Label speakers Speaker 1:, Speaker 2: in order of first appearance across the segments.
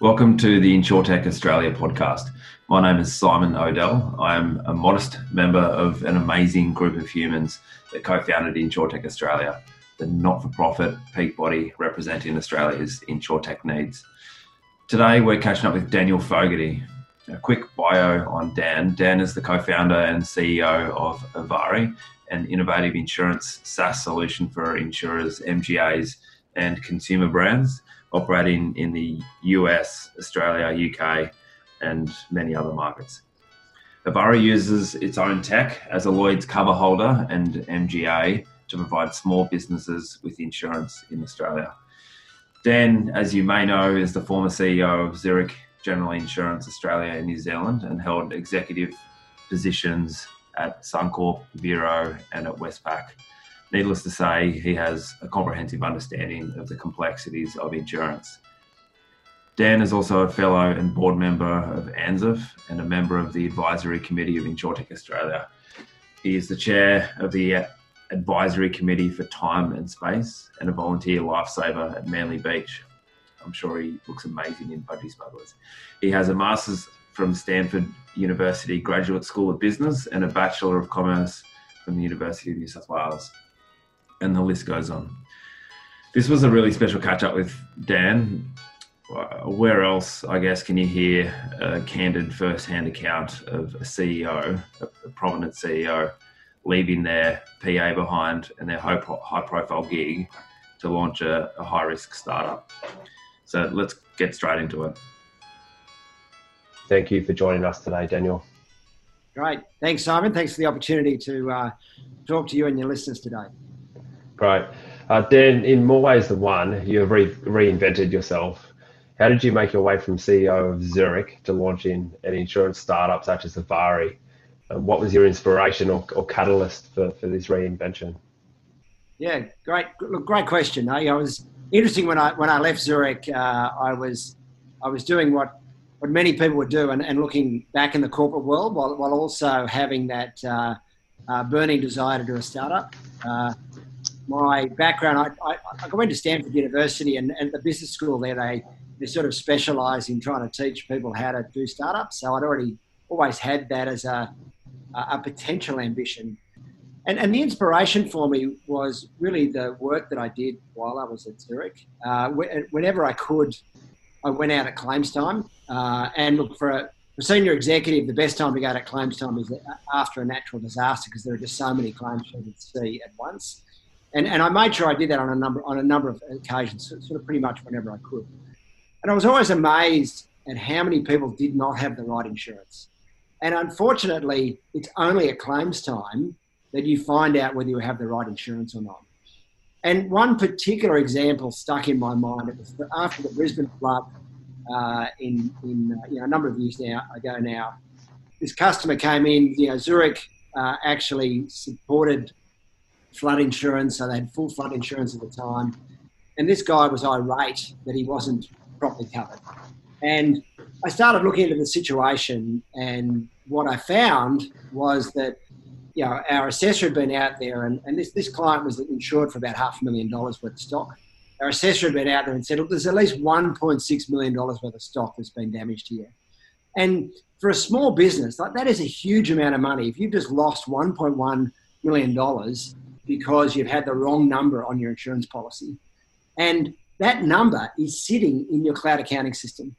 Speaker 1: Welcome to the InsurTech Australia podcast. My name is Simon Odell. I am a modest member of an amazing group of humans that co founded InsurTech Australia, the not for profit peak body representing Australia's InsurTech needs. Today, we're catching up with Daniel Fogarty. A quick bio on Dan. Dan is the co founder and CEO of Evari, an innovative insurance SaaS solution for insurers, MGAs, and consumer brands operating in the US, Australia, UK, and many other markets. Evari uses its own tech as a Lloyd's cover holder and MGA to provide small businesses with insurance in Australia. Dan, as you may know, is the former CEO of Zurich General Insurance Australia and New Zealand and held executive positions at Suncorp, Vero, and at Westpac needless to say, he has a comprehensive understanding of the complexities of insurance. Dan is also a fellow and board member of ANZIIF and a member of the advisory committee of InsurTech Australia. He is the chair of the advisory committee for time and space and a volunteer lifesaver at Manly Beach. I'm sure he looks amazing in Budgie Smugglers. He has a master's from Stanford University Graduate School of Business and a Bachelor of Commerce from the University of New South Wales and the list goes on. This was a really special catch up with Dan. Where else, I guess, can you hear a candid first hand account of a CEO, a prominent CEO, leaving their PA behind and their high profile gig to launch a, a high risk startup? So let's get straight into it.
Speaker 2: Thank you for joining us today, Daniel.
Speaker 3: Great. Thanks, Simon. Thanks for the opportunity to uh, talk to you and your listeners today.
Speaker 2: Great. Uh, Dan, in more ways than one, you've re- reinvented yourself. How did you make your way from CEO of Zurich to launching an insurance startup such as? Uh, what was your inspiration or, or catalyst for, for this reinvention?
Speaker 3: Yeah, great, great question. I, I was interesting when I when I left Zurich. Uh, I was I was doing what what many people would do and, and looking back in the corporate world while, while also having that uh, uh, burning desire to do a startup. My background, I, I, I, went to Stanford University and, and the business school there, they, they sort of specialize in trying to teach people how to do startups. So I'd already always had that as a, a potential ambition. And, and the inspiration for me was really the work that I did while I was at Zurich. Uh, whenever I could, I went out at claims time uh, and look for a, a senior executive. The best time to go to claims time is after a natural disaster because there are just so many claims you can see at once and and I made sure I did that on a number on a number of occasions, sort of pretty much whenever I could. And I was always amazed at how many people did not have the right insurance. And unfortunately, it's only at claims time that you find out whether you have the right insurance or not. And one particular example stuck in my mind. It was after the Brisbane flood uh, in, in uh, you know, a number of years now ago now. This customer came in. You know, Zurich uh, actually supported flood insurance, so they had full flood insurance at the time. And this guy was irate that he wasn't properly covered. And I started looking into the situation, and what I found was that you know our assessor had been out there, and, and this, this client was insured for about half a million dollars worth of stock. Our assessor had been out there and said, look, there's at least $1.6 million worth of stock that's been damaged here. And for a small business, like that is a huge amount of money. If you've just lost $1.1 million, because you've had the wrong number on your insurance policy. And that number is sitting in your cloud accounting system.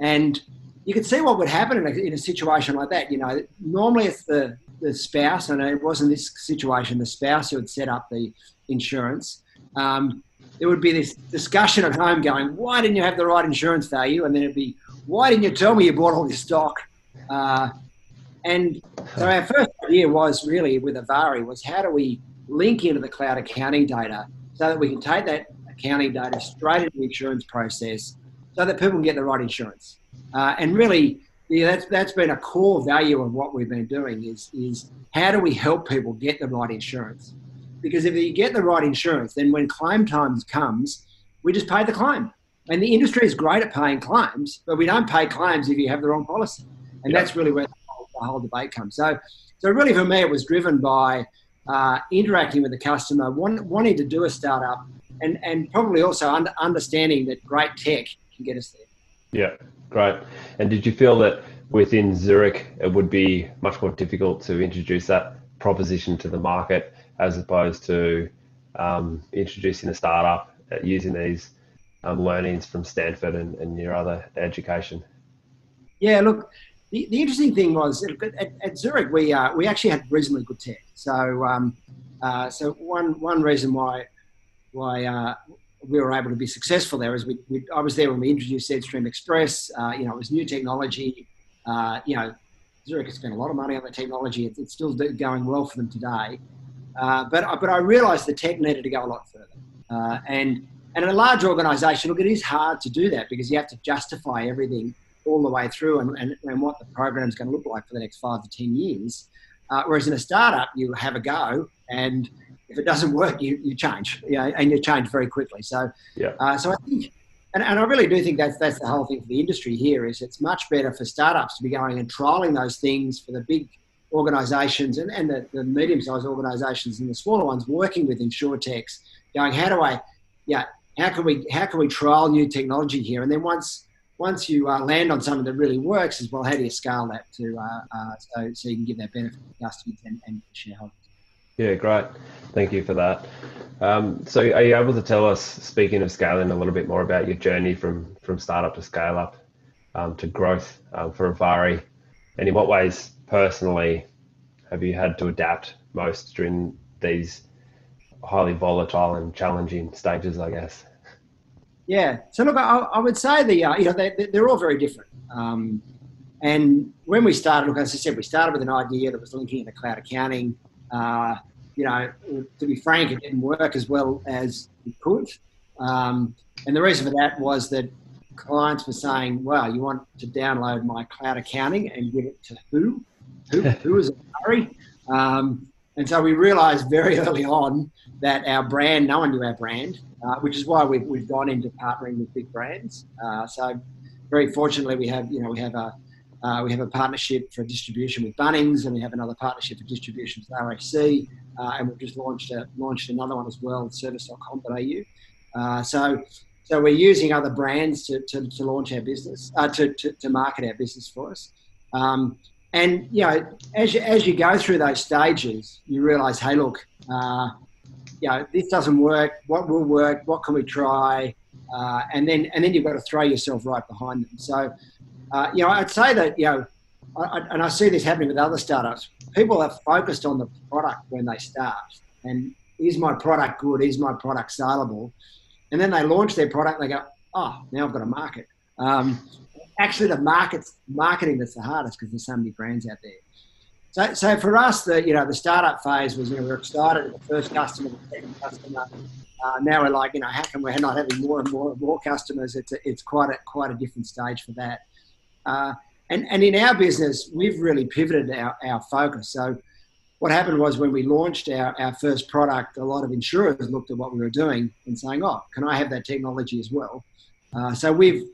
Speaker 3: And you can see what would happen in a, in a situation like that. You know, normally it's the, the spouse, and it wasn't this situation, the spouse who had set up the insurance. Um, there would be this discussion at home going, why didn't you have the right insurance value? And then it'd be, why didn't you tell me you bought all this stock? Uh, and so our first idea was really with Evari was how do we link into the cloud accounting data so that we can take that accounting data straight into the insurance process so that people can get the right insurance. Uh, and really, yeah, that's, that's been a core value of what we've been doing is, is how do we help people get the right insurance? Because if you get the right insurance, then when claim times comes, we just pay the claim. And the industry is great at paying claims, but we don't pay claims if you have the wrong policy. And that's really where the whole, the whole debate comes. So, so really for me, it was driven by uh, interacting with the customer, want, wanting to do a startup, and, and probably also under, understanding that great tech can get us there.
Speaker 2: Yeah, great. And did you feel that within Zurich it would be much more difficult to introduce that proposition to the market as opposed to um, introducing a startup uh, using these um, learnings from Stanford and, and your other education?
Speaker 3: Yeah, look, the, the interesting thing was at, at Zurich we uh, we actually had reasonably good tech. So um, uh, so one one reason why why uh, we were able to be successful there is we, we I was there when we introduced ZStream Express. Uh, you know, it was new technology. Uh, you know, Zurich has spent a lot of money on the technology. It's, still going well for them today. Uh, but but I realised the tech needed to go a lot further. and and in a large organisation, look, it is hard to do that because you have to justify everything all the way through and, and, and what the program is going to look like for the next five to 10 years. Uh, whereas in a startup, you have a go, and if it doesn't work, you, you change, you know, and you change very quickly. So,
Speaker 2: yeah.
Speaker 3: Uh, so I think, and, and I really do think that's that's the whole thing for the industry here is it's much better for startups to be going and trialing those things for the big organisations and, and the, the medium-sized organisations and the smaller ones working with insurtechs, going, how do I, yeah, how can we how can we trial new technology here? And then once once you uh, land on something that really works, as well, how do you scale that to uh, uh, so, so you can give that benefit to customers and, and shareholders?
Speaker 2: Yeah, great. Thank you for that. Um, so, are you able to tell us, speaking of scaling, a little bit more about your journey from from startup to scale up um, to growth um, for Evari, and in what ways personally have you had to adapt most during these highly volatile and challenging stages? I guess.
Speaker 3: Yeah. So look, I, I would say the uh, you know they, they're all very different. Um, and when we started, look, as I said, we started with an idea that was linking into cloud accounting. Uh, you know, to be frank, it didn't work as well as it could. Um, and the reason for that was that clients were saying, "Well, you want to download my cloud accounting and give it to who? Who, who is it? Hurry!" Um, and so we realised very early on that our brand, no one knew our brand, uh, which is why we've, we've gone into partnering with big brands. Uh, so very fortunately, we have you know we have a uh, we have a partnership for distribution with Bunnings, and we have another partnership for distribution with RAC, uh, and we've just launched a, launched another one as well, service.com.au. Uh, so so we're using other brands to, to, to launch our business, uh, to, to, to, market our business for us. Um, and you know, as you, as you go through those stages, you realise, hey, look, uh, you know, this doesn't work. What will work? What can we try? Uh, and then and then you've got to throw yourself right behind them. So, uh, you know, I'd say that you know, I, and I see this happening with other startups. People are focused on the product when they start, and is my product good? Is my product saleable? And then they launch their product, and they go, oh, now I've got a market. Um, actually, the market's marketing that's the hardest because there's so many brands out there. So, so for us, the you know the startup phase was you know we are excited at the first customer, the second customer. Uh, now we're like you know how come we're not having more and more and more customers? It's a, it's quite a quite a different stage for that. Uh, and and in our business, we've really pivoted our, our focus. So what happened was when we launched our, our first product, a lot of insurers looked at what we were doing and saying, oh, can I have that technology as well? Uh, so we've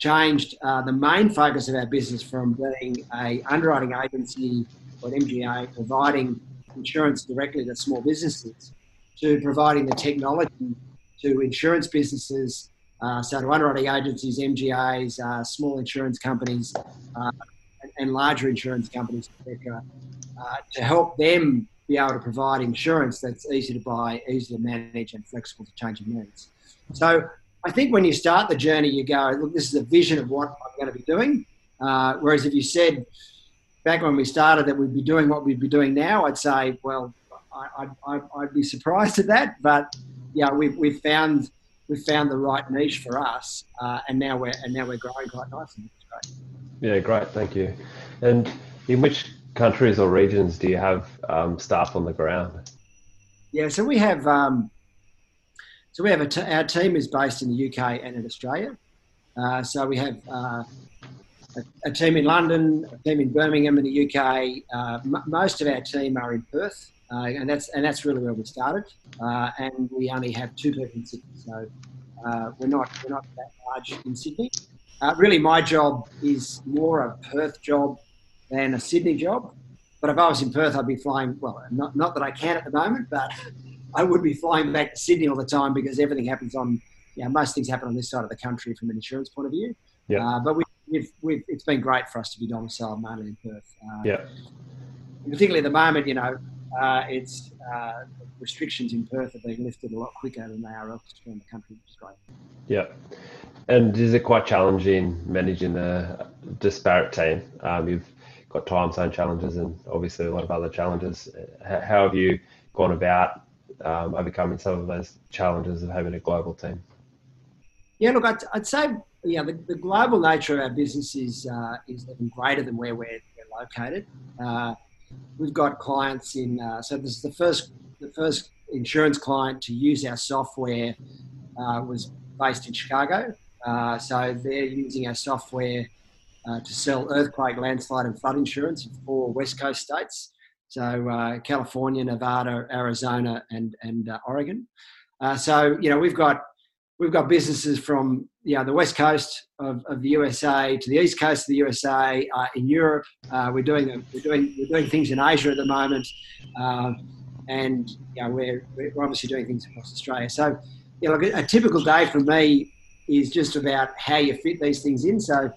Speaker 3: changed uh, the main focus of our business from being a underwriting agency or MGA providing insurance directly to small businesses to providing the technology to insurance businesses, uh, so to underwriting agencies, MGAs, uh, small insurance companies, uh, and, larger insurance companies, etc., uh, to help them be able to provide insurance that's easy to buy, easy to manage, and flexible to changing needs. So I think when you start the journey, you go, look, this is a vision of what I'm going to be doing. Uh, whereas if you said, back when we started that we'd be doing what we'd be doing now, I'd say, well, I, would be surprised at that. But yeah, we've, we've found we've found the right niche for us, uh, and now we're and now we're growing quite nicely. Great.
Speaker 2: Yeah, great. Thank you. And in which countries or regions do you have um, staff on the ground?
Speaker 3: Yeah, so we have um, so we have a t- our team is based in the UK and in Australia. Uh, so we have uh, a, a, team in London, a team in Birmingham in the UK. Uh, m- most of our team are in Perth, uh, and that's and that's really where we started. Uh, and we only have two people in Sydney, so uh, we're not we're not that large in Sydney. Really, my job is more a Perth job than a Sydney job. But if I was in Perth, I'd be flying. Well, not not that I can at the moment, but I would be flying back to Sydney all the time because everything happens on. You know, most things happen on this side of the country from an insurance point of view. Yeah. Uh, but we, we've, we've, it's been great for us to be domiciled mainly in Perth.
Speaker 2: Uh, yeah.
Speaker 3: Particularly at the moment, you know, uh, it's uh, restrictions in Perth are being lifted a lot quicker than they are elsewhere in the country, which is great.
Speaker 2: Yeah. And is it quite challenging managing a disparate team? Um, you've got time zone challenges and obviously a lot of other challenges. How have you gone about um, overcoming some of those challenges of having a global team?
Speaker 3: Yeah, look, I'd, I'd say yeah, the, the, global nature of our business is uh, is even greater than where we're, we're located. Uh, we've got clients in uh, so this is the first the first insurance client to use our software uh, was based in Chicago. Uh, so they're using our software uh, to sell earthquake, landslide, and flood insurance in four West Coast states. So uh, California, Nevada, Arizona, and and uh, Oregon. Uh, so you know we've got we've got businesses from you know, the west coast of, of the USA to the east coast of the USA uh, in Europe. Uh, we're doing we're doing we're doing things in Asia at the moment, uh, and you know, we're we're obviously doing things across Australia. So, you know, a typical day for me is just about how you fit these things in. So,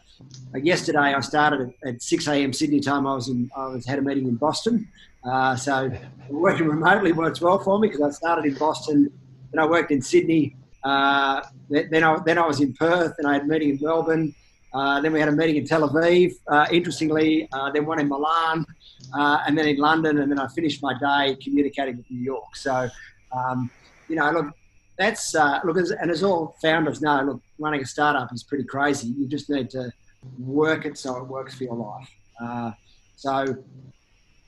Speaker 3: yesterday I started at, at 6 a.m. Sydney time. I was in I was had a meeting in Boston. Uh, so working remotely works well for me because I started in Boston, and I worked in Sydney uh, then, I, then I was in Perth and I had a meeting in Melbourne. Uh, then we had a meeting in Tel Aviv, uh, interestingly, uh, then one in Milan, uh, and then in London, and then I finished my day communicating with New York. So, um, you know, look, that's, uh, look, as, and as all founders know, look, running a startup is pretty crazy. You just need to work it so it works for your life. so,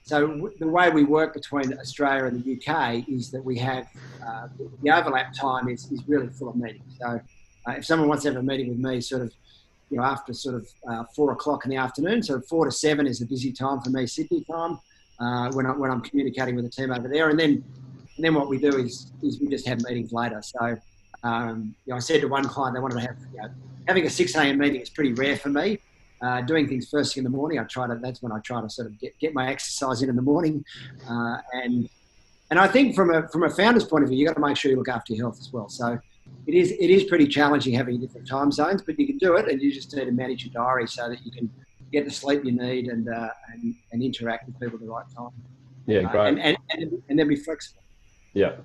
Speaker 3: so the way we work between Australia and the UK is that we have uh, the overlap time is, is really full of meetings. So uh, if someone wants to have a meeting with me, sort of, you know, after sort of uh, four o'clock in the afternoon, so four to seven is a busy time for me, Sydney time, uh, when, I, when I'm communicating with the team over there. And then, and then what we do is, is we just have meetings later. So, um, you know, I said to one client they wanted to have, you know, having a 6 a.m. meeting is pretty rare for me uh, doing things first thing in the morning. I try to. That's when I try to sort of get, get my exercise in in the morning, uh, and and I think from a from a founder's point of view, you got to make sure you look after your health as well. So it is it is pretty challenging having different time zones, but you can do it, and you just need to manage your diary so that you can get the sleep you need and uh, and, and interact with people at the right time.
Speaker 2: Yeah, uh, great.
Speaker 3: and, and, and, and then be flexible.
Speaker 2: Yeah.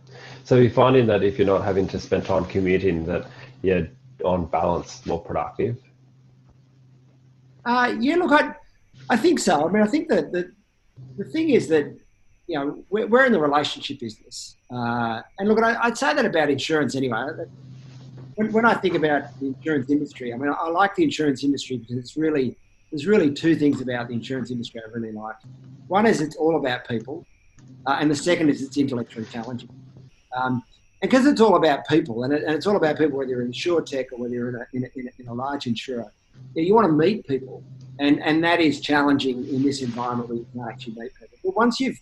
Speaker 2: So you're finding that if you're not having to spend time commuting, that you're on balance more productive
Speaker 3: uh, yeah, look, I, I think so. I mean, I think that the, the thing is that, you know, we're, we're in the relationship business. Uh, and look, I, would say that about insurance anyway. When, when I think about the insurance industry, I mean, I like the insurance industry because it's really, there's really two things about the insurance industry I really like. One is it's all about people, uh, and the second is it's intellectually challenging. Um, and because it's all about people, and, it, and, it's all about people, whether you're insurtech or whether you're in a, in a, in a, in a large insurer, yeah, you want to meet people, and and that is challenging in this environment where you can't actually meet people. But once you've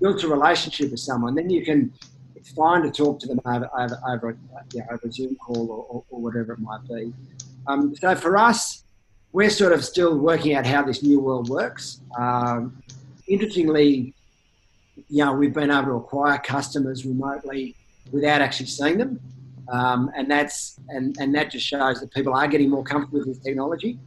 Speaker 3: built a relationship with someone, then you can. It's fine to talk to them over over over, you know, over a Zoom call or, or, or, whatever it might be. Um, so for us, we're sort of still working out how this new world works. Um, interestingly, you know, we've been able to acquire customers remotely without actually seeing them. Um, and that's and, and that just shows that people are getting more comfortable with this technology.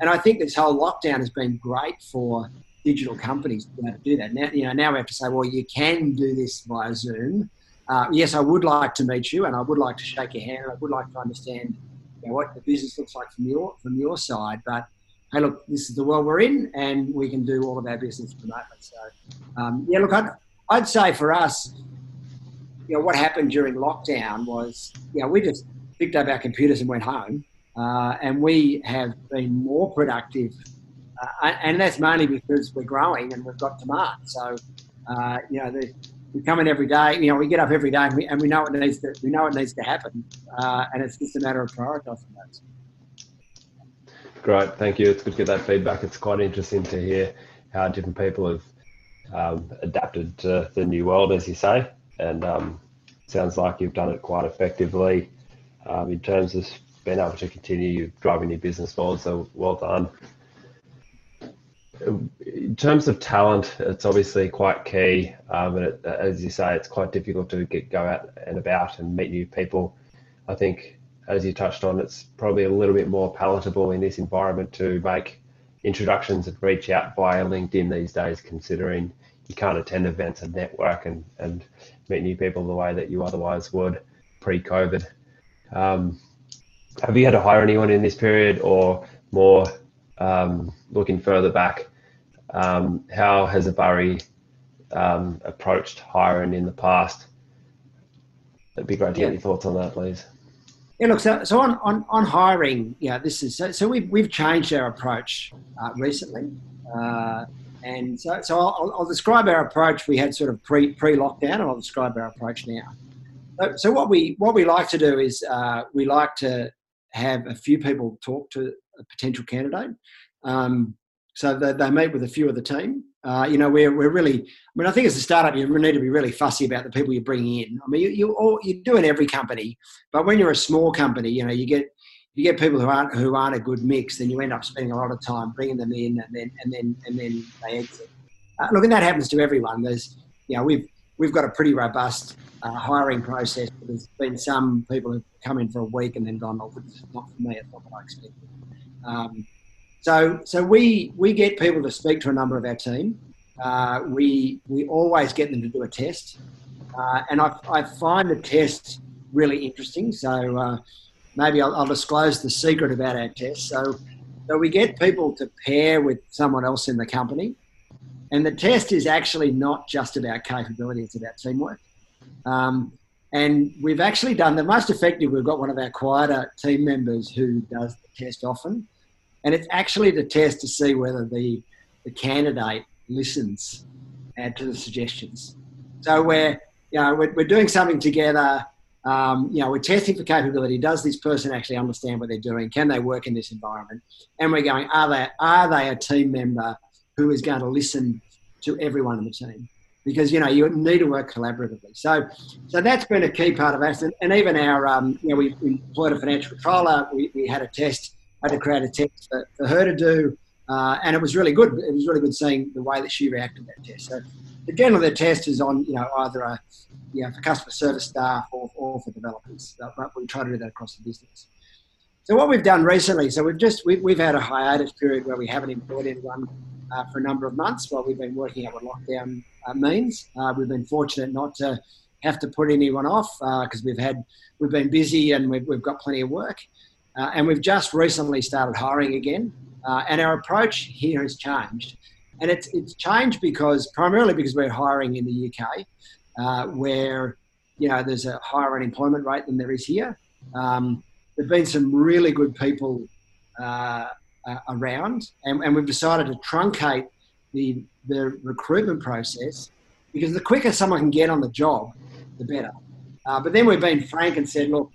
Speaker 3: And I think this whole lockdown has been great for digital companies to be able to do that. Now, you know, now we have to say, well, you can do this via Zoom. Uh, yes, I would like to meet you, and I would like to shake your hand, and I would like to understand you know, what the business looks like from your from your side. But hey, look, this is the world we're in, and we can do all of our business remotely. So, um, yeah, look, I'd, I'd say for us, you know, what happened during lockdown was, you know, we just picked up our computers and went home, uh, and we have been more productive, uh, and that's mainly because we're growing and we've got demand. So, uh, you know, the, we come in every day. You know, we get up every day and we, and we know what needs to we know what needs to happen, uh, and it's just a matter of prioritising those.
Speaker 2: Great, thank you. It's good to get that feedback. It's quite interesting to hear how different people have um, adapted to the new world, as you say and um, sounds like you've done it quite effectively um, in terms of being able to continue driving your business forward. So well done. In terms of talent, it's obviously quite key, um, and it, as you say, it's quite difficult to get go out and about and meet new people. I think as you touched on, it's probably a little bit more palatable in this environment to make introductions and reach out via LinkedIn these days, considering you can't attend events and network and, and meet new people the way that you otherwise would pre-COVID. Um, have you had to hire anyone in this period or more um, looking further back? Um, how has Evari um, approached hiring in the past? It'd be great to yeah. get your thoughts on that, please.
Speaker 3: Yeah, look, so, so on, on, on hiring, yeah, this is so, so we've, we've changed our approach uh, recently. Uh, and so, so I'll, I'll, describe our approach. We had sort of pre pre lockdown, and I'll describe our approach now. So, so what we what we like to do is uh, we like to have a few people talk to a potential candidate. Um, so they, they meet with a few of the team. Uh, you know, we're, we're really, I mean, I think as a startup, you need to be really fussy about the people you're bringing in. I mean, you, you, all, you do in every company, but when you're a small company, you know, you get, you get people who aren't who aren't a good mix, then you end up spending a lot of time bringing them in, and then and then and then they exit. Uh, look, and that happens to everyone. There's, you know, we've we've got a pretty robust uh, hiring process. but There's been some people who've come in for a week and then gone, "Oh, it's not for me. It's not what I expected." Um, so, so we we get people to speak to a number of our team. Uh, we we always get them to do a test, uh, and I, I find the test really interesting. So uh, maybe I'll, I'll, disclose the secret about our test. So, so we get people to pair with someone else in the company, and the test is actually not just about capability; it's about teamwork. Um, and we've actually done the most effective. We've got one of our quieter team members who does the test often, and it's actually the test to see whether the the candidate listens and to the suggestions. So we're you know we're, we're doing something together um, you know, we're testing for capability. Does this person actually understand what they're doing? Can they work in this environment? And we're going, are they, are they a team member who is going to listen to everyone in the team? Because, you know, you need to work collaboratively. So, so that's been a key part of us. And, and even our, um, you know, we, we employed a financial controller. We, we had a test, had to create a test for, for her to do. Uh, and it was really good. It was really good seeing the way that she reacted to that test. So, generally, the test is on, you know, either a you know, for customer service staff or, or for developers. But we try to do that across the business. So what we've done recently, so we've just we've, we've had a hiatus period where we haven't employed anyone uh, for a number of months while we've been working out what lockdown uh, means. Uh, we've been fortunate not to have to put anyone off because uh, we've had we've been busy and we've, we've got plenty of work. Uh, and we've just recently started hiring again, uh, and our approach here has changed. And it's it's changed because primarily because we're hiring in the UK uh, where you know there's a higher unemployment rate than there is here. Um, there've been some really good people uh, uh, around, and, and, we've decided to truncate the the recruitment process because the quicker someone can get on the job, the better. Uh, but then we've been frank and said, look,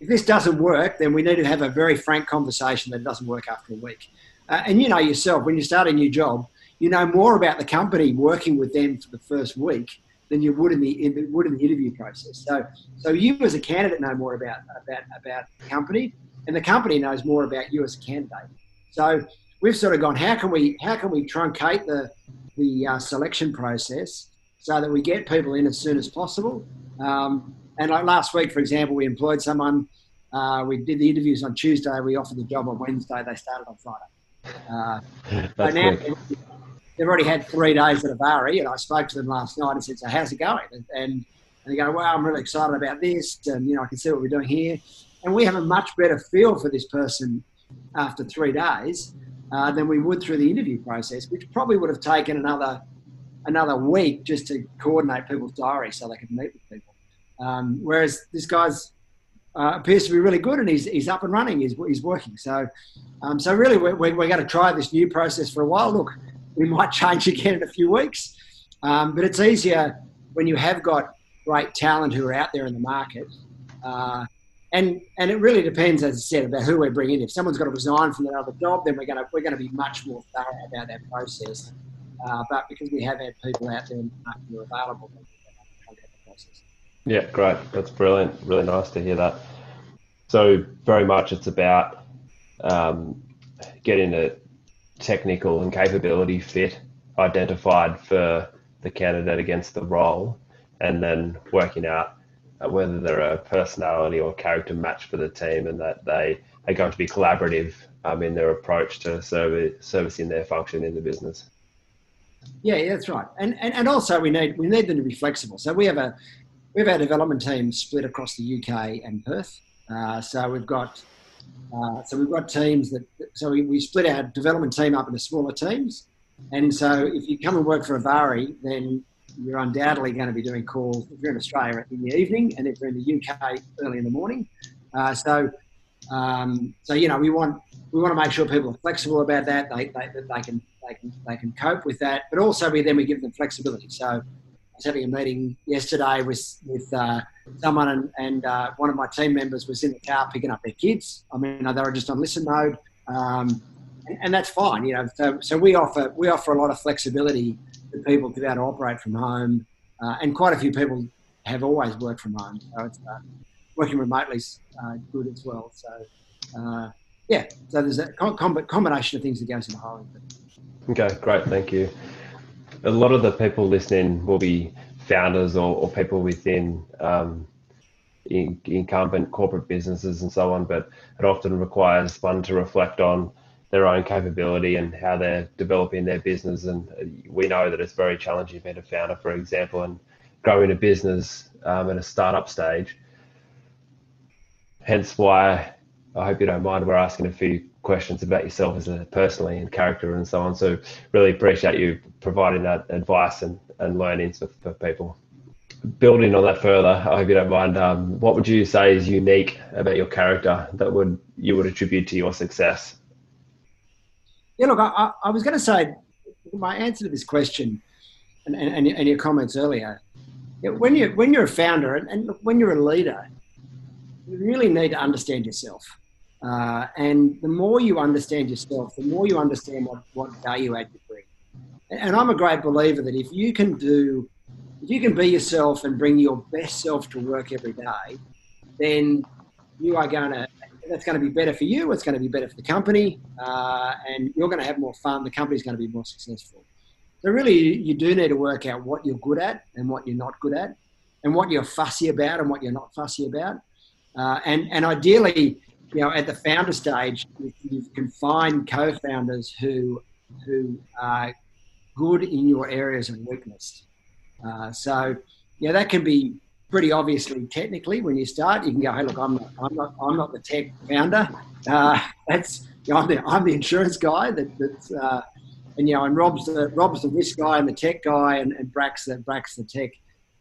Speaker 3: if this doesn't work, then we need to have a very frank conversation that doesn't work after a week. Uh, and you know yourself, when you start a new job, you know more about the company working with them for the first week than you would in the, in the would in the interview process. So so you as a candidate know more about about about the company, and the company knows more about you as a candidate. So we've sort of gone, how can we how can we truncate the the uh, selection process so that we get people in as soon as possible. Um, and like last week, for example, we employed someone. Uh, we did the interviews on Tuesday. We offered the job on Wednesday. They started on Friday. Uh,
Speaker 2: That's now,
Speaker 3: they've already had three days at Evari, and I spoke to them last night and said, "So how's it going?" And, and they go, "Well, I'm really excited about this, and you know, I can see what we're doing here." And we have a much better feel for this person after three days uh, than we would through the interview process, which probably would have taken another another week just to coordinate people's diaries so they could meet with people. Um, whereas this guy's uh, appears to be really good and he's, he's up and running. He's, he's working. So, um, so really, we're, we're, we're going to try this new process for a while. Look, we might change again in a few weeks. Um, but it's easier when you have got great talent who are out there in the market. Uh, and and it really depends, as I said, about who we're bringing in. If someone's got to resign from their other job, then we're going to we're going to be much more thorough about that process. Uh, but because we have had people out there who are available,
Speaker 2: Yeah, great. That's brilliant. Really nice to hear that. So very much it's about um, getting a technical and capability fit identified for the candidate against the role, and then working out uh, whether they're a personality or character match for the team, and that they are going to be collaborative um, in their approach to service, servicing their function in the business.
Speaker 3: Yeah, yeah, that's right. And, and and also we need we need them to be flexible. So we have a we have our development team split across the UK and Perth. Uh, so we've got uh, so we've got teams that so we, we split our development team up into smaller teams. And so if you come and work for Evari, then you're undoubtedly going to be doing calls if you're in Australia in the evening, and if you're in the UK early in the morning. Uh, so um, so you know we want we want to make sure people are flexible about that. They, they, they can they can they can cope with that, but also we then we give them flexibility. So was having a meeting yesterday with with uh, someone, and, and uh, one of my team members was in the car picking up their kids. I mean, they were just on listen mode, um, and, and, that's fine. You know, so, so we offer we offer a lot of flexibility for people to be able to operate from home, uh, and quite a few people have always worked from home. So uh, working remotely is uh, good as well. So uh, yeah, so there's a combination of things that goes into hiring.
Speaker 2: Okay, great, thank you. A lot of the people listening will be founders or, or people within um, in, incumbent corporate businesses and so on, but it often requires one to reflect on their own capability and how they're developing their business. And we know that it's very challenging being a founder, for example, and growing a business um, at a startup stage. Hence why I hope you don't mind. We're asking a few questions about yourself as a personally and character and so on. So really appreciate you providing that advice and, and learnings for, for people. Building on that further, I hope you don't mind. Um, what would you say is unique about your character that would you would attribute to your success?
Speaker 3: Yeah, look, I, I was going to say my answer to this question and, and, and your comments earlier. When you when you're a founder and, and when you're a leader, you really need to understand yourself. Uh, and the more you understand yourself, the more you understand what, what value add you bring. And I'm a great believer that if you can do, if you can be yourself and bring your best self to work every day, then you are going to, that's going to be better for you. It's going to be better for the company. Uh, and you're going to have more fun. The company's going to be more successful. So really, you do need to work out what you're good at and what you're not good at, and what you're fussy about and what you're not fussy about. Uh, and, and ideally, you know, at the founder stage, you can find co-founders who who are good in your areas of weakness. Uh, so, yeah, that can be pretty obviously technically when you start. You can go, hey, look, I'm not, I'm not, I'm not the tech founder. Uh, that's you know, I'm, the, I'm the insurance guy. That, that's uh, and you know, and Rob's the Rob's the risk guy and the tech guy, and, and Brack's the the tech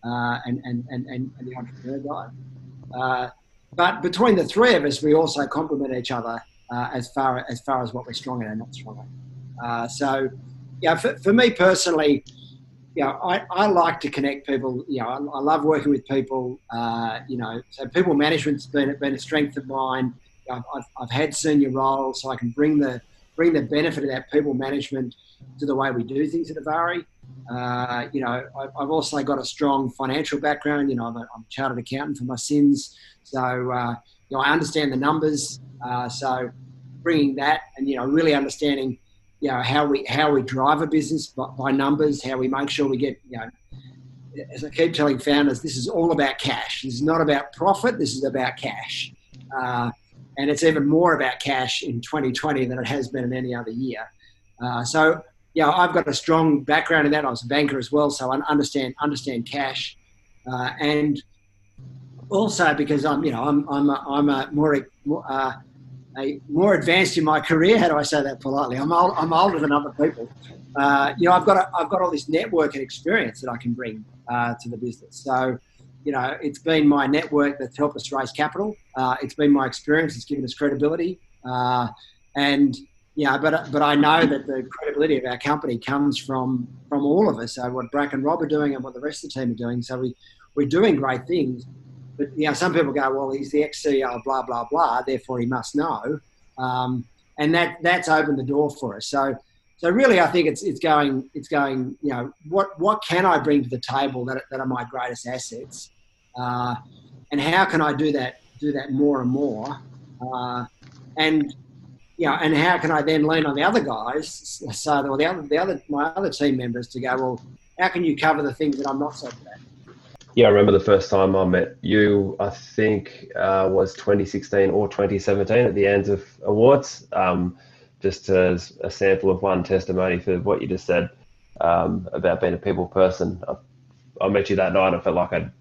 Speaker 3: uh, and, and, and and the entrepreneur guy. But between the three of us, we also complement each other uh, as far as far as what we're strong at and not strong at. Uh, so, yeah, for, for me personally, you know, I, I like to connect people. You know, I, I love working with people. Uh, you know, so people management's been been a strength of mine. I've, I've, I've had senior roles, so I can bring the bring the benefit of that people management to the way we do things at Evari. Uh, you know, I, have also got a strong financial background. You know, I'm a, I'm a chartered accountant for my sins. So, uh, you know, I understand the numbers. Uh, so bringing that and, you know, really understanding, you know, how we, how we drive a business by, by numbers, how we make sure we get, you know, as I keep telling founders, this is all about cash. This is not about profit. This is about cash. Uh, and it's even more about cash in 2020 than it has been in any other year. Uh, so yeah, I've got a strong background in that. I was a banker as well, so I understand understand cash, uh, and also because I'm you know I'm I'm a, I'm a more uh, a more advanced in my career. How do I say that politely? I'm old, I'm older than other people. Uh, you know, I've got a, I've got all this network and experience that I can bring uh, to the business. So, you know, it's been my network that's helped us raise capital. Uh, it's been my experience that's given us credibility, uh, yeah, but but I know that the credibility of our company comes from from all of us. So what Brack and Rob are doing and what the rest of the team are doing. So we we're doing great things. But you know, some people go, well, he's the ex CEO, blah blah blah. Therefore, he must know. Um, and that that's opened the door for us. So so really, I think it's it's going it's going. You know, what what can I bring to the table that that are my greatest assets, uh, and how can I do that do that more and more, uh, and you know, and how can I then lean on the other guys, so or the other, the other, my other team members to go, well, how can you cover the things that I'm not so good at?
Speaker 2: Yeah, I remember the first time I met you. I think uh, was 2016 or 2017 at the ANZIIF Awards. Um, just as a sample of one testimony for what you just said um, about being a people person. I, I, met you that night. I felt like I'd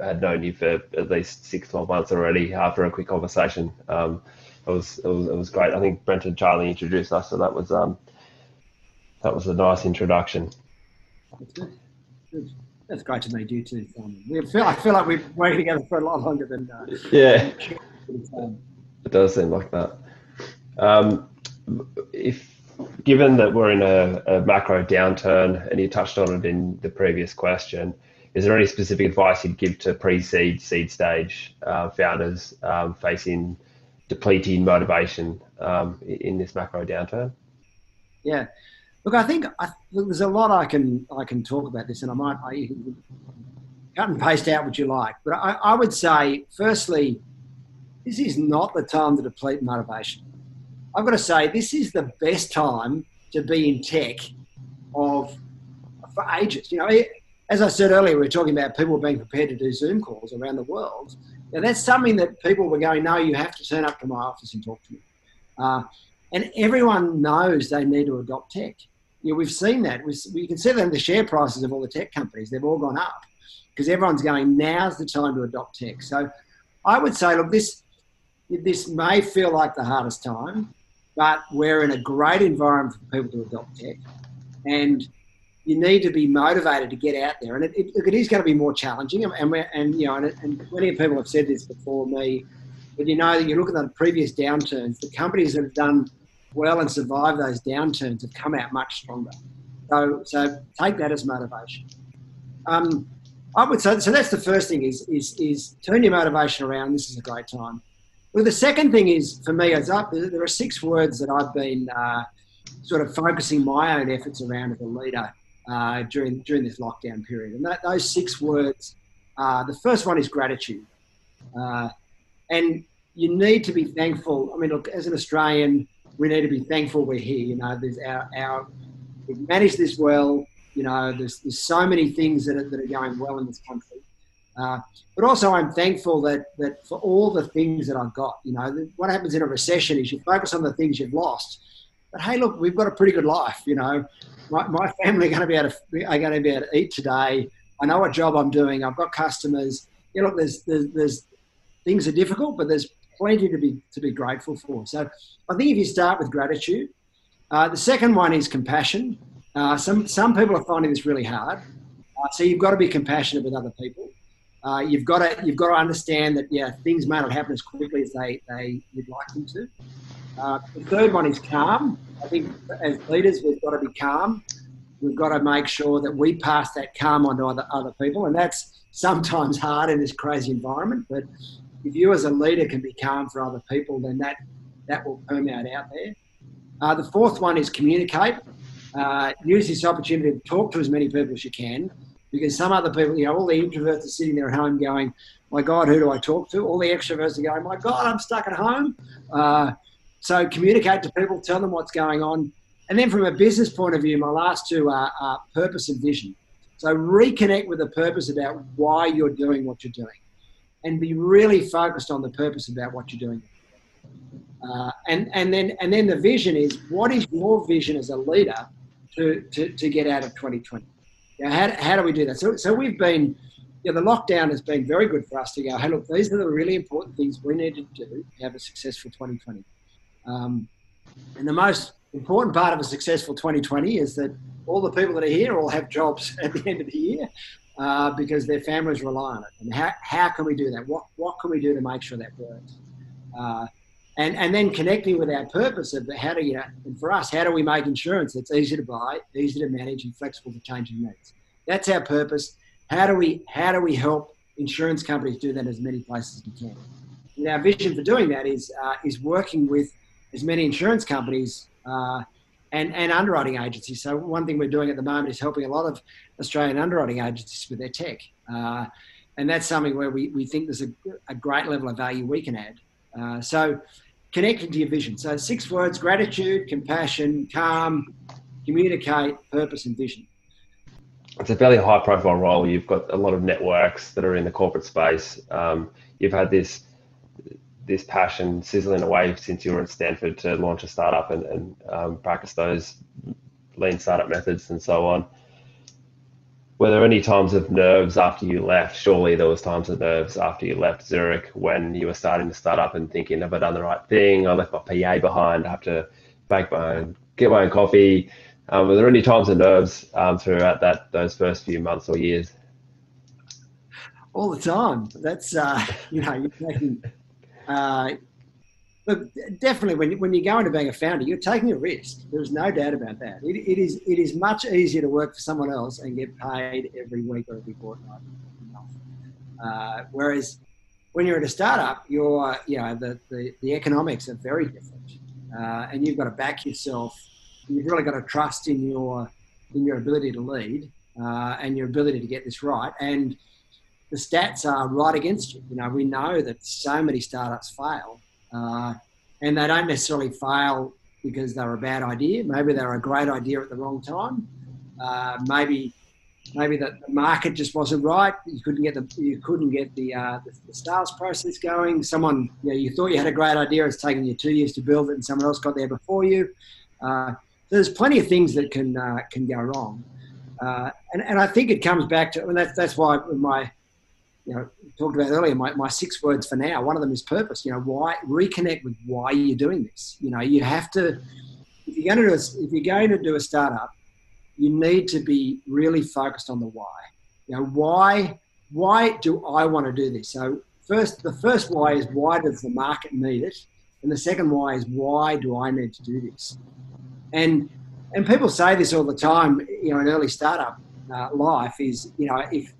Speaker 2: had known you for at least six, 12 months already after a quick conversation. Um, it was, it was it was great. I think Brent and Charlie introduced us, so that was um, that was a nice introduction.
Speaker 3: That's good. good. That's great to meet you too, Simon. We feel I feel like we've worked together for a lot longer than. Uh,
Speaker 2: yeah. It does seem like that. Um, if given that we're in a, a, macro downturn, and you touched on it in the previous question, is there any specific advice you'd give to pre-seed, seed stage uh, founders um, facing depleting motivation um, in this macro downturn?
Speaker 3: Yeah, look, I think I, there's a lot I can I can talk about this, and I might I, cut and paste out what you like, but I, I would say, firstly, this is not the time to deplete motivation. I've got to say, this is the best time to be in tech of for ages. You know, as I said earlier, we are talking about people being prepared to do Zoom calls around the world. Now, that's something that people were going, no, you have to turn up to my office and talk to me. Uh, and everyone knows they need to adopt tech. You know, we've seen that. We, we can see that in the share prices of all the tech companies. They've all gone up because everyone's going, now's the time to adopt tech. So I would say, look, this, this may feel like the hardest time, but we're in a great environment for people to adopt tech. And you need to be motivated to get out there. And it, it, it is going to be more challenging. And, and you know, and, and plenty of people have said this before me. But you know, that you look at the previous downturns, the companies that have done well and survived those downturns have come out much stronger. So, so take that as motivation. Um, I would say so. That's the first thing: is is is turn your motivation around. This is a great time. Well, the second thing is for me, is up. There are six words that I've been uh, sort of focusing my own efforts around as a leader uh, during during this lockdown period, and that, those six words. Uh, the first one is gratitude, uh, and you need to be thankful. I mean, look, as an Australian, we need to be thankful we're here. You know, there's our, our we've managed this well. You know, there's there's so many things that are, that are going well in this country. Uh, but also, I'm thankful that that for all the things that I've got. You know, what happens in a recession is you focus on the things you've lost. But hey, look, we've got a pretty good life. You know, my, my family are going to be able to are going to be able to eat today. I know what job I'm doing. I've got customers. You know, there's there's, there's things are difficult, but there's plenty to be to be grateful for. So I think if you start with gratitude, uh, the second one is compassion. Uh, some some people are finding this really hard, uh, so you've got to be compassionate with other people. Uh, you've got to you've got to understand that yeah things may not happen as quickly as they they would like them to. Uh, the third one is calm. I think as leaders we've got to be calm. We've got to make sure that we pass that calm on to other other people, and that's sometimes hard in this crazy environment. But if you as a leader can be calm for other people, then that that will permeate out there. Uh, the fourth one is communicate. Uh, use this opportunity to talk to as many people as you can because some other people, you know, all the introverts are sitting there at home going, my God, who do I talk to? All the extroverts are going, my God, I'm stuck at home. Uh, so communicate to people, tell them what's going on. And then from a business point of view, my last two are, are purpose and vision. So reconnect with the purpose about why you're doing what you're doing and be really focused on the purpose about what you're doing. Uh, and, and, then, and then the vision is what is your vision as a leader to, to, to get out of 2020? You know, how, how do we do that? So, so we've been, you know, the lockdown has been very good for us to go, hey, look, these are the really important things we need to do to have a successful 2020. Um, and the most important part of a successful 2020 is that all the people that are here all have jobs at the end of the year uh, because their families rely on it. And how, how can we do that? What, what can we do to make sure that works? Uh, and, and then connecting with our purpose of how do you, and for us, how do we make insurance that's easy to buy, easy to manage, and flexible to changing needs? That's our purpose. How do we, how do we help insurance companies do that as many places as we can? And our vision for doing that is, uh, is working with as many insurance companies uh, and, and underwriting agencies. So one thing we're doing at the moment is helping a lot of Australian underwriting agencies with their tech. Uh, and that's something where we, we think there's a, a great level of value we can add. Uh, so connecting to your vision. So six words, gratitude, compassion, calm, communicate, purpose and vision.
Speaker 2: it's a fairly high profile role. You've got a lot of networks that are in the corporate space. Um, you've had this this passion sizzling away since you were at Stanford to launch a startup and, and um, practice those lean startup methods and so on. Were there any times of nerves after you left? Surely there was times of nerves after you left Zurich when you were starting to start up and thinking, have I done the right thing? I left my PA behind. I have to bake my own, get my own coffee. Um, were there any times of nerves um, throughout that those first few months or years?
Speaker 3: All the time. That's uh, you know you're taking. Uh, look, definitely when when you go into being a founder, you're taking a risk. There's no doubt about that. It, it is it is much easier to work for someone else and get paid every week or every fortnight. Uh, whereas when you're at a startup, you're you know the, the, the economics are very different, uh, and you've got to back yourself you've really got to trust in your in your ability to lead uh, and your ability to get this right. And the stats are right against you. You know, we know that so many startups fail, uh, and they don't necessarily fail because they're a bad idea. Maybe they're a great idea at the wrong time. Uh, maybe maybe the, market just wasn't right. You couldn't get the you couldn't get the uh, the, the, sales process going. Someone you know, you thought you had a great idea. It's taken you two years to build it, and someone else got there before you. Uh, there's plenty of things that can uh, can go wrong, uh, and and I think it comes back to and that's that's why my you know talked about earlier my, my six words for now. One of them is purpose. You know why reconnect with why you're doing this. You know you have to if you're going to do a, if you're going to do a startup, you need to be really focused on the why. You know why why do I want to do this? So first the first why is why does the market need it, and the second why is why do I need to do this? And and people say this all the time. You know, in early startup uh, life is you know if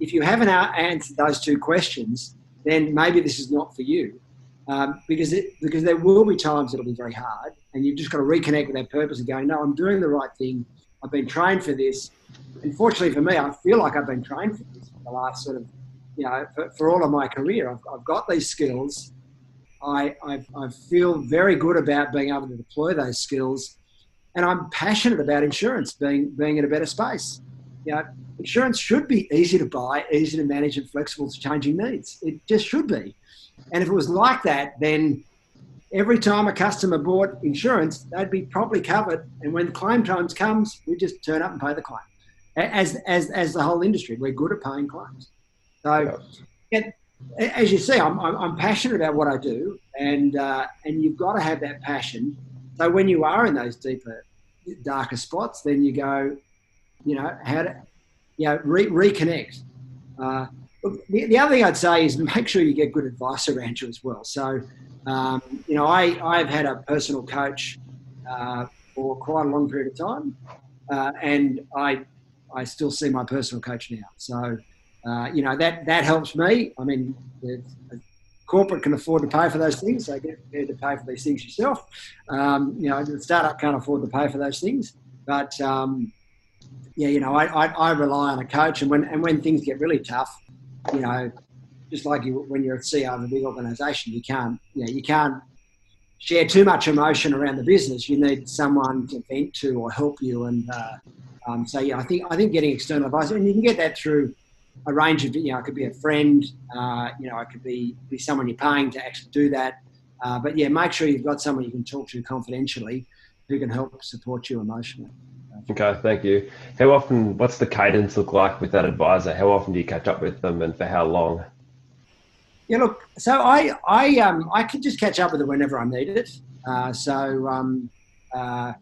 Speaker 3: if you haven't answered those two questions, then maybe this is not for you. Um, because it, because there will be times it'll be very hard, and you've just got to reconnect with that purpose and go, no, I'm doing the right thing. I've been trained for this. Unfortunately for me, I feel like I've been trained for this for the last sort of, you know, for, for all of my career. I've, I've got these skills. I, I, I feel very good about being able to deploy those skills and I'm passionate about insurance being being in a better space. You know, insurance should be easy to buy, easy to manage, and flexible to changing needs. It just should be. And if it was like that, then every time a customer bought insurance, they'd be properly covered. And when the claim times comes, we just turn up and pay the claim. As as as the whole industry, we're good at paying claims. So, yeah, as you see, I'm, I'm, I'm passionate about what I do, and uh, and you've got to have that passion so when you are in those deeper, darker spots, then you go, you know, how to, you know, re- reconnect. Uh, the, the, other thing I'd say is make sure you get good advice around you as well. So, um, you know, I, I've had a personal coach uh, for quite a long period of time, uh, and I, I still see my personal coach now. So, uh, you know, that, that helps me. I mean, corporate can afford to pay for those things, so get prepared to pay for these things yourself. Um, you know, the startup can't afford to pay for those things, but um, yeah, you know, I, I, I, rely on a coach, and when and when things get really tough, you know, just like you, when you're a CEO of a big organisation, you can't, you know, you can't share too much emotion around the business. You need someone to vent to or help you, and uh, um, so yeah, I think I think getting external advice, and you can get that through a range of, you know, it could be a friend, uh, you know, it could be, be someone you're paying to actually do that. Uh, but yeah, make sure you've got someone you can talk to confidentially who can help support you emotionally.
Speaker 2: Okay, thank you. How often, what's the cadence look like with that advisor? How often do you catch up with them and for how long?
Speaker 3: Yeah, look, so I, I, um, I can just catch up with them whenever I need it. Uh, so, um, uh,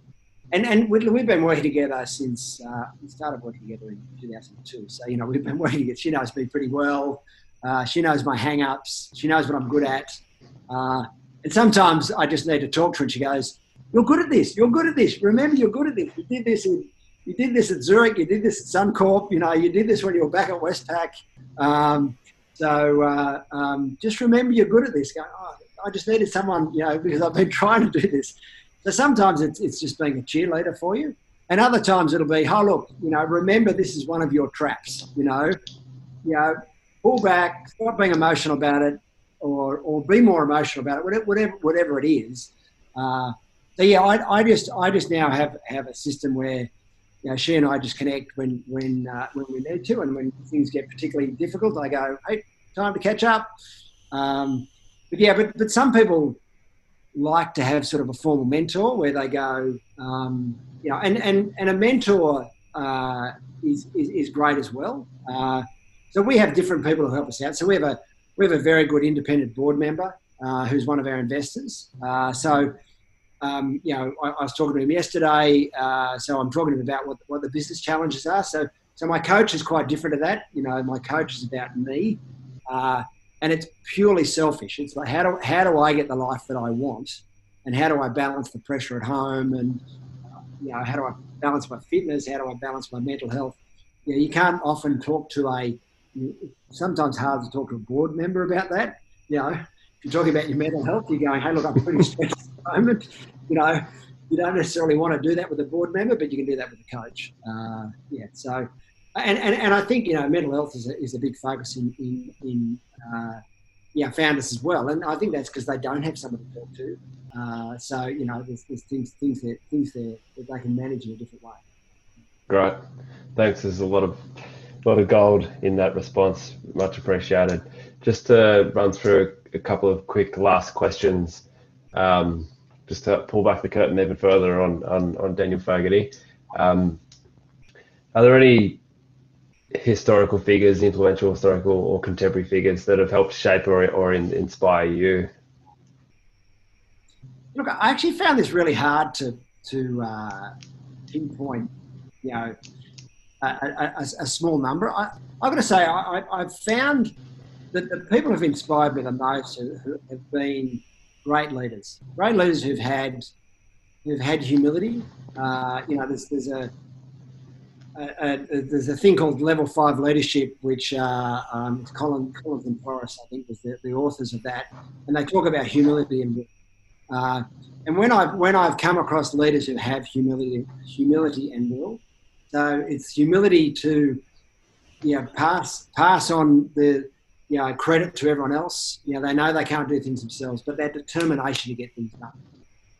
Speaker 3: and and we've been working together since uh, we started working together in 2002. So you know we've been working together. She knows me pretty well. Uh, she knows my hang-ups. She knows what I'm good at. Uh, and sometimes I just need to talk to her, and she goes, "You're good at this. You're good at this. Remember, you're good at this. You did this in, you did this at Zurich. You did this at Suncorp. You know, you did this when you were back at Westpac. Um, so uh, um, just remember, you're good at this." Going, oh, I just needed someone, you know, because I've been trying to do this. So sometimes it's, it's just being a cheerleader for you. And other times it'll be, oh, look, you know, remember this is one of your traps, you know, you know, pull back, stop being emotional about it or, or be more emotional about it, whatever, whatever it is. Uh, so yeah, I, I just, I just now have, have a system where you know, she and I just connect when when uh, when we need to, and when things get particularly difficult, I go, "Hey, time to catch up." Um, but yeah, but but some people like to have sort of a formal mentor where they go, um, you know, and and and a mentor uh, is, is, is great as well. Uh, so we have different people who help us out. So we have a we have a very good independent board member uh, who's one of our investors. Uh, so um, you know, I, I, was talking to him yesterday. Uh, so I'm talking to him about what what the business challenges are. So so my coach is quite different to that. You know, my coach is about me. Uh, and it's purely selfish. It's like how do how do I get the life that I want, and how do I balance the pressure at home, and uh, you know how do I balance my fitness, how do I balance my mental health. You, know, you can't often talk to a. Sometimes hard to talk to a board member about that. You know, you're talking about your mental health, you're going, hey, look, I'm pretty stressed at the moment. You know, you don't necessarily want to do that with a board member, but you can do that with a coach. Uh, yeah, so and, and, and I think you know mental health is a, is a big focus in in, in uh, yeah founders as well, and I think that's because they don't have someone to talk to. Uh, so you know, there's, there's things things there things there that they can manage in a different way.
Speaker 2: Great, thanks. There's a lot of lot of gold in that response. Much appreciated. Just to run through a couple of quick last questions, um, just to pull back the curtain even further on on, on Daniel Fogarty. Um, are there any historical figures, influential historical or contemporary figures that have helped shape or, or in, inspire you?
Speaker 3: Look, I actually found this really hard to to uh, pinpoint. You know, a, a, a small number. I, I've got to say, I, have found that the people who've inspired me the most have been great leaders, great leaders who've had who've had humility. Uh, you know, there's there's a there's a thing called Level Five Leadership, which uh, um, Colin Collins and Forrest, I think, was the, the, authors of that, and they talk about humility and uh, and when I've when I've come across leaders who have humility, humility and will, so it's humility to you know pass pass on the you know credit to everyone else. You know they know they can't do things themselves, but that determination to get things done.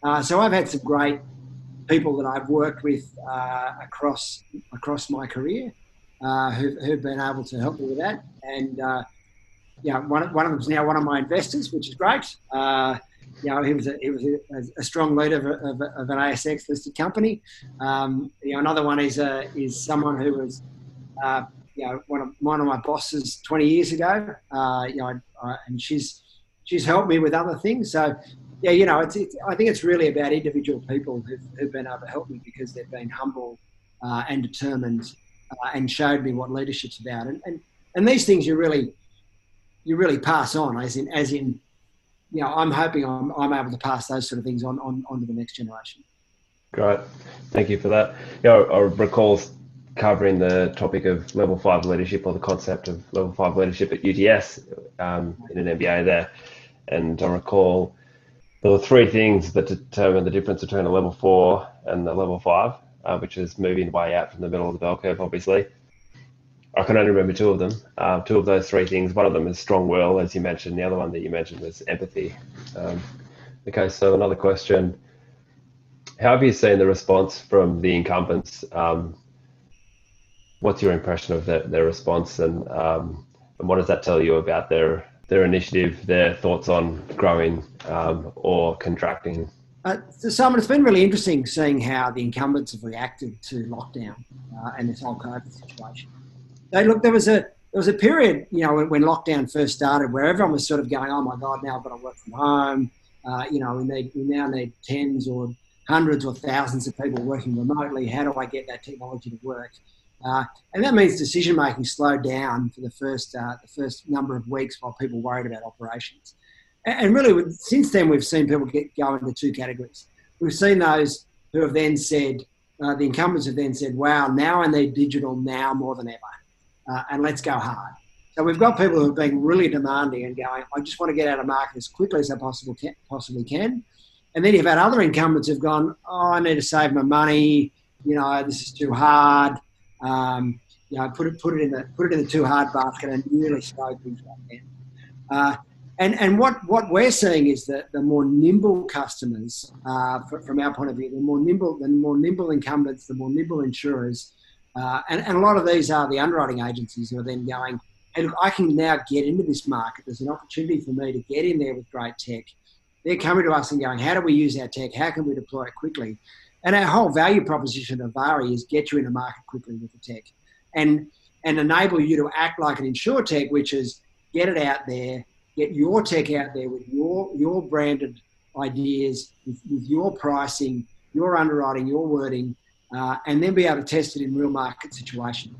Speaker 3: Uh, so I've had some great people that I've worked with uh, across across my career uh, who've, who've, been able to help me with that. And uh, yeah, one, one of them is now one of my investors, which is great. Uh, you know, he was a, he was a, a strong leader of, of, of, an ASX listed company. Um, you know, another one is a, is someone who was uh, you know one of one of my bosses 20 years ago. Uh, you know, and she's she's helped me with other things. So yeah, you know, it's, it's, I think it's really about individual people who've, who've been able to help me because they've been humble uh, and determined uh, and showed me what leadership's about. And, and, and these things you really, you really pass on as in, as in, you know, I'm hoping I'm, I'm able to pass those sort of things on, on, on to the next generation.
Speaker 2: Great. Thank you for that. Know, I recall covering the topic of level five leadership or the concept of level five leadership at UTS um, in an MBA there. And I recall there were three things that determine the difference between a level four and a level five, uh, which is moving way out from the middle of the bell curve, obviously. I can only remember two of them. Uh, two of those three things. One of them is strong will, as you mentioned. The other one that you mentioned was empathy. Um, okay, so another question. How have you seen the response from the incumbents? Um, what's your impression of their, their response and, um, and what does that tell you about their their initiative, their thoughts on growing um, or contracting?
Speaker 3: Uh, Simon, it's been really interesting seeing how the incumbents have reacted to lockdown uh, and this whole COVID situation. They look, there was a there was a period, you know, when, when, lockdown first started, where everyone was sort of going, "Oh my God, now I've got to work from home." Uh, you know, we need we now need tens or hundreds or thousands of people working remotely. How do I get that technology to work? Uh, and that means decision making slowed down for the first uh, the first number of weeks while people worried about operations. And, and really, since then, we've seen people get go into two categories. We've seen those who have then said, uh, the incumbents have then said, "Wow, now I need digital now more than ever, uh, and let's go hard." So we've got people who have been really demanding and going, "I just want to get out of market as quickly as I possible can, possibly can." And then you've had other incumbents who've gone, "Oh, I need to save my money. You know, this is too hard." Um, you know, put it put it in the put it in the too hard basket and really slow things down. Uh, and and what what we're seeing is that the more nimble customers, uh, from our point of view, the more nimble the more nimble incumbents, the more nimble insurers, uh, and and a lot of these are the underwriting agencies who are then going, hey, look, I can now get into this market. There's an opportunity for me to get in there with great tech. They're coming to us and going, how do we use our tech? How can we deploy it quickly? And our whole value proposition of Evari is get you in the market quickly with the tech, and and enable you to act like an insurtech, which is get it out there, get your tech out there with your your branded ideas, with, with your pricing, your underwriting, your wording, uh, and then be able to test it in real market situation.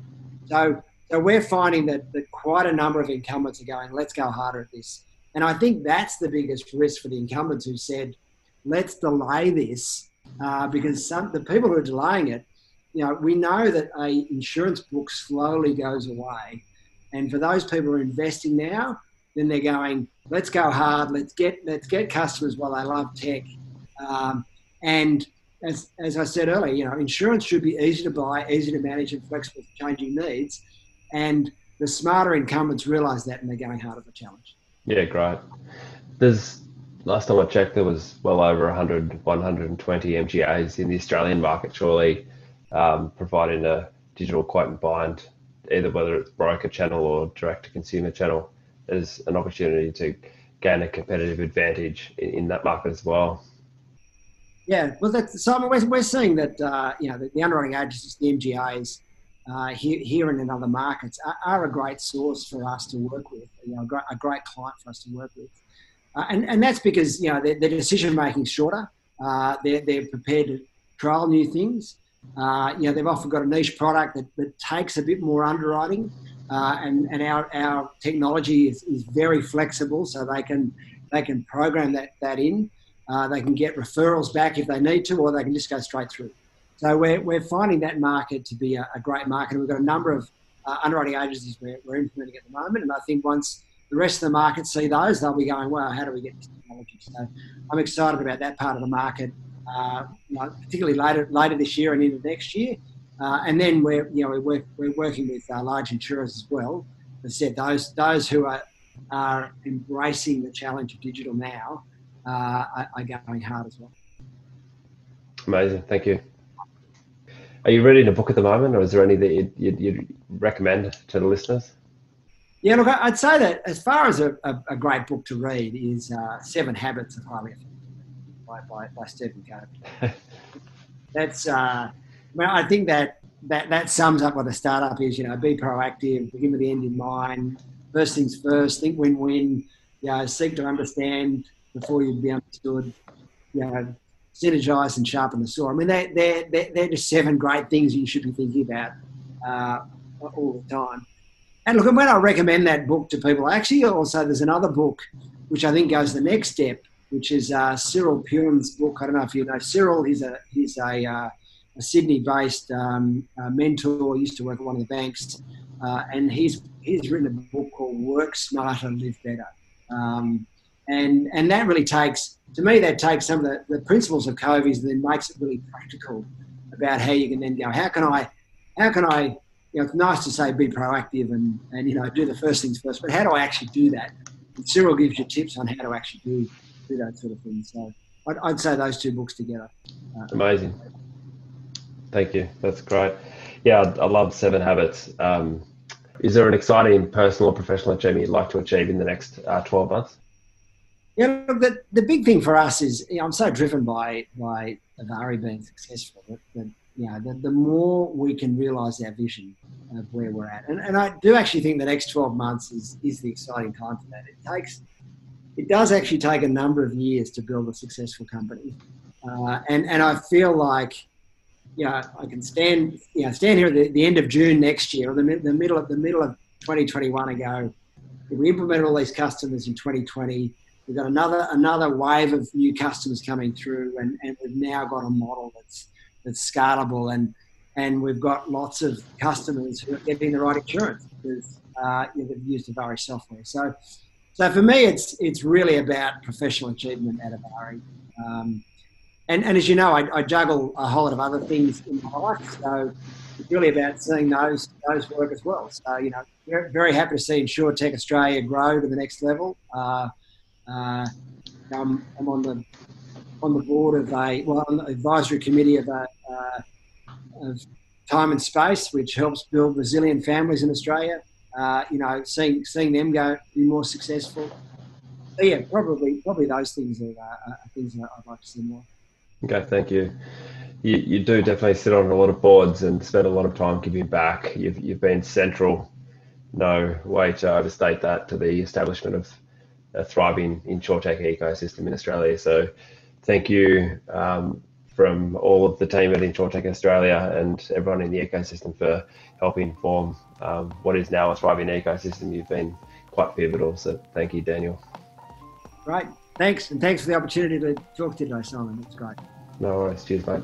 Speaker 3: So so we're finding that, that quite a number of incumbents are going, let's go harder at this. And I think that's the biggest risk for the incumbents who said, let's delay this uh, because some the people who are delaying it, you know, we know that a insurance book slowly goes away. And for those people who are investing now, then they're going, let's go hard, let's get let's get customers while they love tech. Um, and as, as I said earlier, you know, insurance should be easy to buy, easy to manage, and flexible to changing needs. And the smarter incumbents realise that, and they're going hard at the challenge.
Speaker 2: Yeah, great. There's last time I checked, there was well over 100, 120 MGAs in the Australian market, surely um, providing a digital quote and bind, either whether it's broker channel or direct to consumer channel, as an opportunity to gain a competitive advantage in, in that market as well.
Speaker 3: Yeah, well, that's, so we're, we're seeing that uh, you know the, the, underwriting agencies, the MGAs, uh, here, here and in other markets are, are, a great source for us to work with. You know, a great, a great client for us to work with. Uh, and, and that's because you know their, their decision making is shorter. Uh, they're, they're prepared to trial new things. Uh, you know they've often got a niche product that, that takes a bit more underwriting, uh, and and our, our technology is, is very flexible, so they can they can program that that in. Uh, they can get referrals back if they need to, or they can just go straight through. So we're, we're finding that market to be a, a great market. We've got a number of uh, underwriting agencies we're, we're implementing at the moment, and I think once the rest of the market see those, they'll be going, wow, how do we get this technology? So I'm excited about that part of the market, uh, you know, particularly later later this year and into next year. Uh, and then we're you know we're, we're working with uh, large insurers as well. As I said, those those who are are embracing the challenge of digital now uh, are, are going hard as well.
Speaker 2: Amazing, thank you. Are you reading a book at the moment, or is there any that you'd, you'd, you'd recommend to the listeners?
Speaker 3: Yeah, look, I'd say that as far as a, a, a great book to read is uh, Seven Habits of Highly Effective by, by, by Stephen Covey. That's, uh, well, I think that, that that sums up what a startup is. You know, be proactive, begin with the end in mind. First things first, think win-win. You know, seek to understand before you be understood. You know, synergize and sharpen the saw. I mean, they're, they're, they're, just seven great things you should be thinking about uh, all the time. And look, when I recommend that book to people, actually also there's another book which I think goes the next step, which is uh, Cyril Peupion's book. I don't know if you know Cyril. He's a he's a, uh, a Sydney-based um, uh, mentor. Used to work at one of the banks, uh, and he's he's written a book called Work Smarter, Live Better. Um, and and that really takes to me that takes some of the, the principles of Covey's and then makes it really practical about how you can then go how can I how can I you know it's nice to say be proactive and and you know do the first things first but how do I actually do that? And Cyril gives you tips on how to actually do do that sort of thing so I'd, I'd say those two books together.
Speaker 2: Uh, amazing. Thank you. That's great. Yeah I, I love Seven Habits. Um, is there an exciting personal or professional achievement you'd like to achieve in the next uh, 12 months?
Speaker 3: Yeah, look, the, the big thing for us is you know, I'm so driven by by Evari being successful that, that you know the, the more we can realise our vision of where we're at, and, and I do actually think the next 12 months is is the exciting time for that. It takes it does actually take a number of years to build a successful company, uh, and and I feel like you know I can stand you know stand here at the, the end of June next year or the, the middle of the middle of 2021 and go. We implemented all these customers in 2020 We've got another another wave of new customers coming through, and, and we've now got a model that's that's scalable, and and we've got lots of customers who are getting the right insurance because uh, you know, they've used Evari software. So, so for me, it's it's really about professional achievement at Evari. Um, and, and as you know, I, I, juggle a whole lot of other things in my life. So it's really about seeing those those work as well. So you know, very, very happy to see InsurTech Australia grow to the next level. Uh, Uh, I'm, I'm on the on the board of a well, on the advisory committee of a uh, of time and space, which helps build resilient families in Australia. Uh, you know, seeing seeing them go be more successful. Yeah, probably probably those things are, uh, are things that I'd like to see more.
Speaker 2: Okay, thank you. You, you do definitely sit on a lot of boards and spend a lot of time giving back. You've, you've been central, no way to overstate that, to the establishment of a thriving insurtech ecosystem in Australia. So thank you um, from all of the team at InsurTech Australia and everyone in the ecosystem for helping form um, what is now a thriving ecosystem. You've been quite pivotal. So thank you, Daniel.
Speaker 3: Great. Thanks. And thanks for the opportunity to talk to you today, Simon. That's great.
Speaker 2: No worries. Cheers, mate.